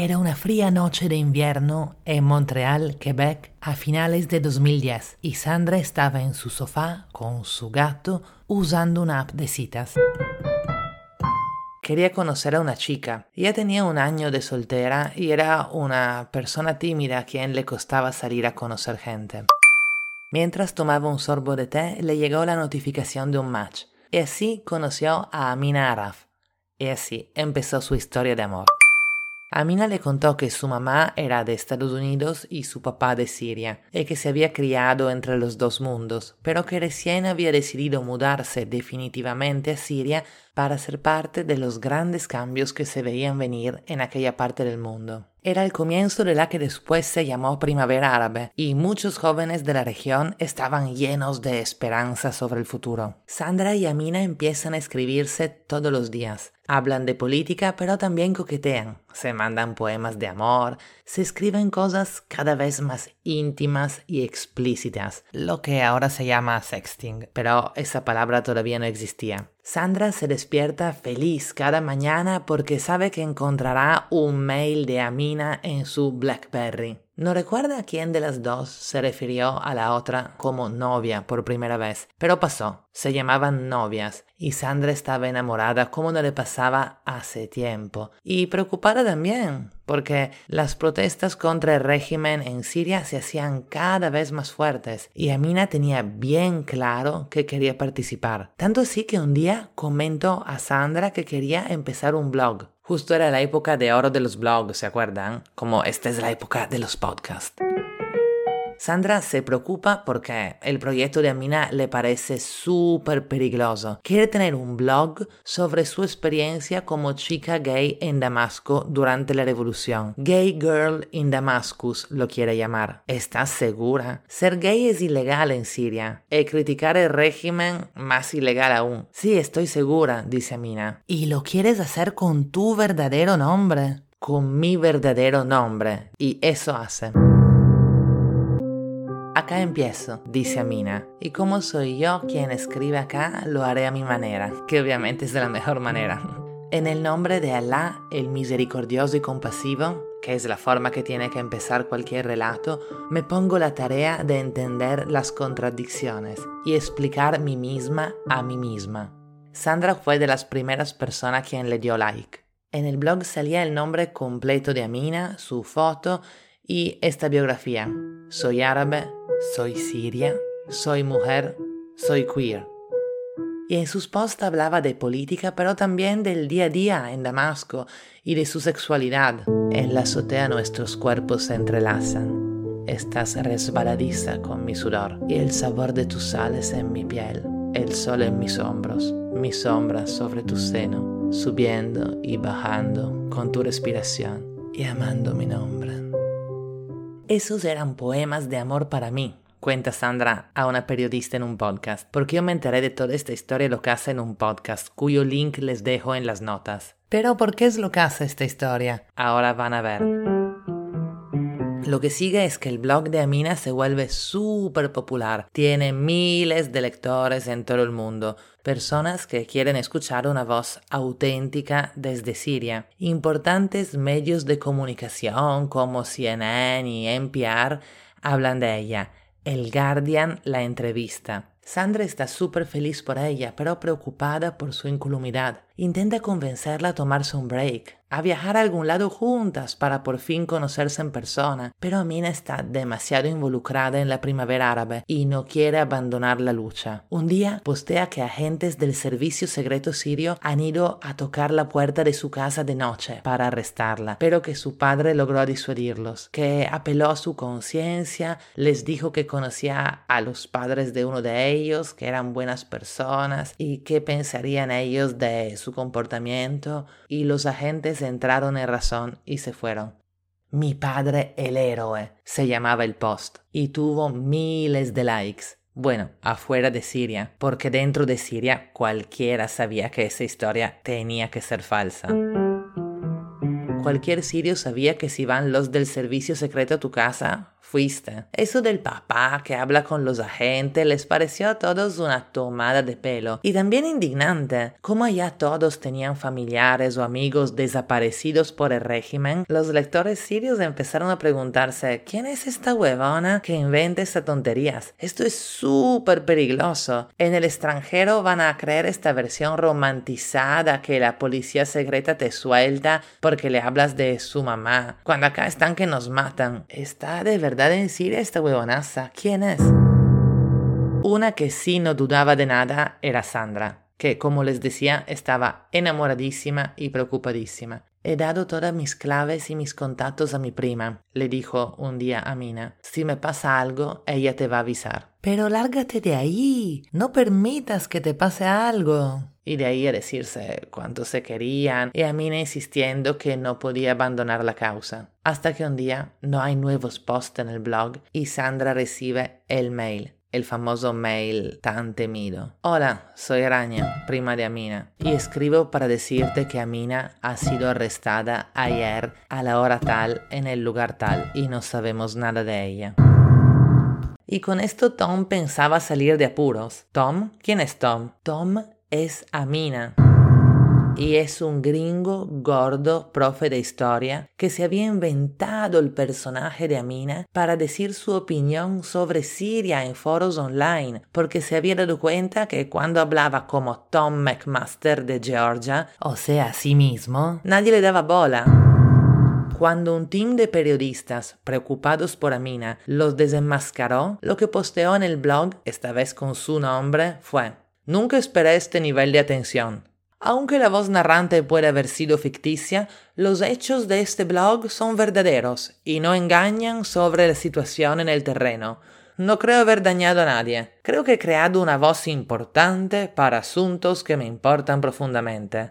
Era una fría noche de invierno en Montreal, Quebec, a finales de 2010, y Sandra estaba en su sofá con su gato usando una app de citas. Quería conocer a una chica. Ella tenía un año de soltera y era una persona tímida a quien le costaba salir a conocer gente. Mientras tomaba un sorbo de té, le llegó la notificación de un match, y así conoció a Amina Araf. Y así empezó su historia de amor. Amina le contó que su mamá era de Estados Unidos y su papá de Siria, y que se había criado entre los dos mundos, pero que recién había decidido mudarse definitivamente a Siria para ser parte de los grandes cambios que se veían venir en aquella parte del mundo. Era el comienzo de la que después se llamó Primavera Árabe, y muchos jóvenes de la región estaban llenos de esperanza sobre el futuro. Sandra y Amina empiezan a escribirse todos los días. Hablan de política, pero también coquetean. Se mandan poemas de amor, se escriben cosas cada vez más íntimas y explícitas, lo que ahora se llama sexting, pero esa palabra todavía no existía. Sandra se despierta feliz cada mañana porque sabe que encontrará un mail de Amina en su BlackBerry. No recuerda a quién de las dos se refirió a la otra como novia por primera vez, pero pasó. Se llamaban novias y Sandra estaba enamorada como no le pasaba hace tiempo. Y preocupada también, porque las protestas contra el régimen en Siria se hacían cada vez más fuertes y Amina tenía bien claro que quería participar. Tanto así que un día comentó a Sandra que quería empezar un blog. Justo era la época de oro de los blogs, ¿se acuerdan? Como esta es la época de los podcasts. Sandra se preocupa porque el proyecto de Amina le parece súper peligroso. Quiere tener un blog sobre su experiencia como chica gay en Damasco durante la revolución. Gay Girl in Damascus lo quiere llamar. ¿Estás segura? Ser gay es ilegal en Siria y criticar el régimen más ilegal aún. Sí, estoy segura, dice Amina. ¿Y lo quieres hacer con tu verdadero nombre? Con mi verdadero nombre. Y eso hace. Acá empiezo, dice Amina, y como soy yo quien escribe acá, lo haré a mi manera, que obviamente es de la mejor manera. En el nombre de Alá, el misericordioso y compasivo, que es la forma que tiene que empezar cualquier relato, me pongo la tarea de entender las contradicciones y explicar mí misma a mí misma. Sandra fue de las primeras personas quien le dio like. En el blog salía el nombre completo de Amina, su foto y esta biografía. Soy árabe, soy siria, soy mujer, soy queer. Y en sus posts hablaba de política, pero también del día a día en Damasco y de su sexualidad. En la azotea nuestros cuerpos se entrelazan. Estás resbaladiza con mi sudor y el sabor de tus sales en mi piel, el sol en mis hombros, mi sombra sobre tu seno, subiendo y bajando con tu respiración y amando mi nombre. Esos eran poemas de amor para mí, cuenta Sandra a una periodista en un podcast, porque yo me enteré de toda esta historia lo que hace en un podcast, cuyo link les dejo en las notas. Pero ¿por qué es lo que hace esta historia? Ahora van a ver. Lo que sigue es que el blog de Amina se vuelve súper popular. Tiene miles de lectores en todo el mundo, personas que quieren escuchar una voz auténtica desde Siria. Importantes medios de comunicación como CNN y NPR hablan de ella. El Guardian la entrevista. Sandra está súper feliz por ella, pero preocupada por su incolumidad. Intenta convencerla a tomarse un break a viajar a algún lado juntas para por fin conocerse en persona, pero Amina está demasiado involucrada en la primavera árabe y no quiere abandonar la lucha. Un día postea que agentes del servicio secreto sirio han ido a tocar la puerta de su casa de noche para arrestarla, pero que su padre logró disuadirlos, que apeló a su conciencia, les dijo que conocía a los padres de uno de ellos, que eran buenas personas y qué pensarían ellos de su comportamiento, y los agentes entraron en razón y se fueron. Mi padre el héroe se llamaba el post y tuvo miles de likes. Bueno, afuera de Siria, porque dentro de Siria cualquiera sabía que esa historia tenía que ser falsa. Cualquier sirio sabía que si van los del servicio secreto a tu casa, fuiste. Eso del papá que habla con los agentes les pareció a todos una tomada de pelo y también indignante. Como ya todos tenían familiares o amigos desaparecidos por el régimen, los lectores sirios empezaron a preguntarse ¿quién es esta huevona que inventa estas tonterías? Esto es súper peligroso. En el extranjero van a creer esta versión romantizada que la policía secreta te suelta porque le hablas de su mamá, cuando acá están que nos matan. Está de verdad verdad decir esta huevonaza? ¿Quién es? Una que sí no dudaba de nada era Sandra, que como les decía estaba enamoradísima y preocupadísima. He dado todas mis claves y mis contactos a mi prima, le dijo un día a Mina. Si me pasa algo, ella te va a avisar. Pero lárgate de ahí. No permitas que te pase algo y de ahí a decirse cuánto se querían y a Mina insistiendo que no podía abandonar la causa. Hasta que un día no hay nuevos posts en el blog y Sandra recibe el mail. El famoso mail tan temido. Hola, soy Araña, prima de Amina, y escribo para decirte que Amina ha sido arrestada ayer a la hora tal en el lugar tal y no sabemos nada de ella. Y con esto Tom pensaba salir de apuros. ¿Tom? ¿Quién es Tom? Tom es Amina. Y es un gringo gordo, profe de historia, que se había inventado el personaje de Amina para decir su opinión sobre Siria en foros online, porque se había dado cuenta que cuando hablaba como Tom McMaster de Georgia, o sea, a sí mismo, nadie le daba bola. Cuando un team de periodistas preocupados por Amina los desenmascaró, lo que posteó en el blog, esta vez con su nombre, fue Nunca esperé este nivel de atención. Aunque la voz narrante puede haber sido ficticia, los hechos de este blog son verdaderos y no engañan sobre la situación en el terreno. No creo haber dañado a nadie. Creo que he creado una voz importante para asuntos que me importan profundamente.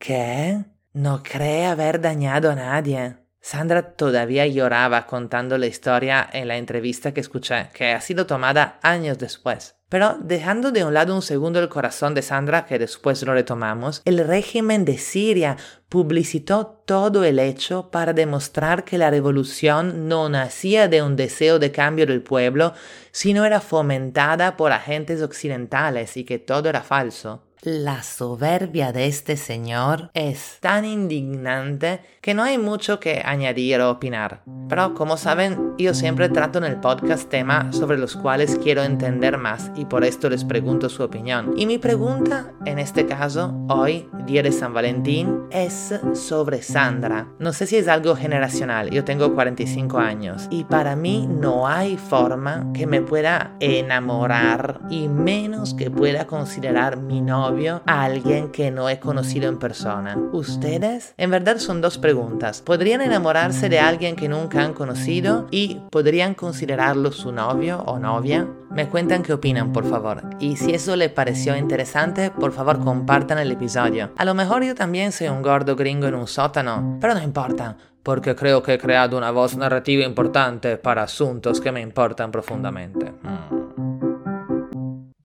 ¿Qué? No cree haber dañado a nadie. Sandra todavía lloraba contando la historia en la entrevista que escuché, que ha sido tomada años después. Pero dejando de un lado un segundo el corazón de Sandra, que después lo retomamos, el régimen de Siria publicitó todo el hecho para demostrar que la revolución no nacía de un deseo de cambio del pueblo, sino era fomentada por agentes occidentales y que todo era falso. La soberbia de este señor es tan indignante que no hay mucho que añadir o opinar. Pero como saben, yo siempre trato en el podcast temas sobre los cuales quiero entender más y por esto les pregunto su opinión. Y mi pregunta, en este caso, hoy, día de San Valentín, es sobre Sandra. No sé si es algo generacional, yo tengo 45 años y para mí no hay forma que me pueda enamorar y menos que pueda considerar mi novio a alguien que no he conocido en persona. ¿Ustedes? En verdad son dos preguntas. ¿Podrían enamorarse de alguien que nunca han conocido y podrían considerarlo su novio o novia? Me cuentan qué opinan, por favor. Y si eso les pareció interesante, por favor compartan el episodio. A lo mejor yo también soy un gordo gringo en un sótano, pero no importa, porque creo que he creado una voz narrativa importante para asuntos que me importan profundamente. Mm.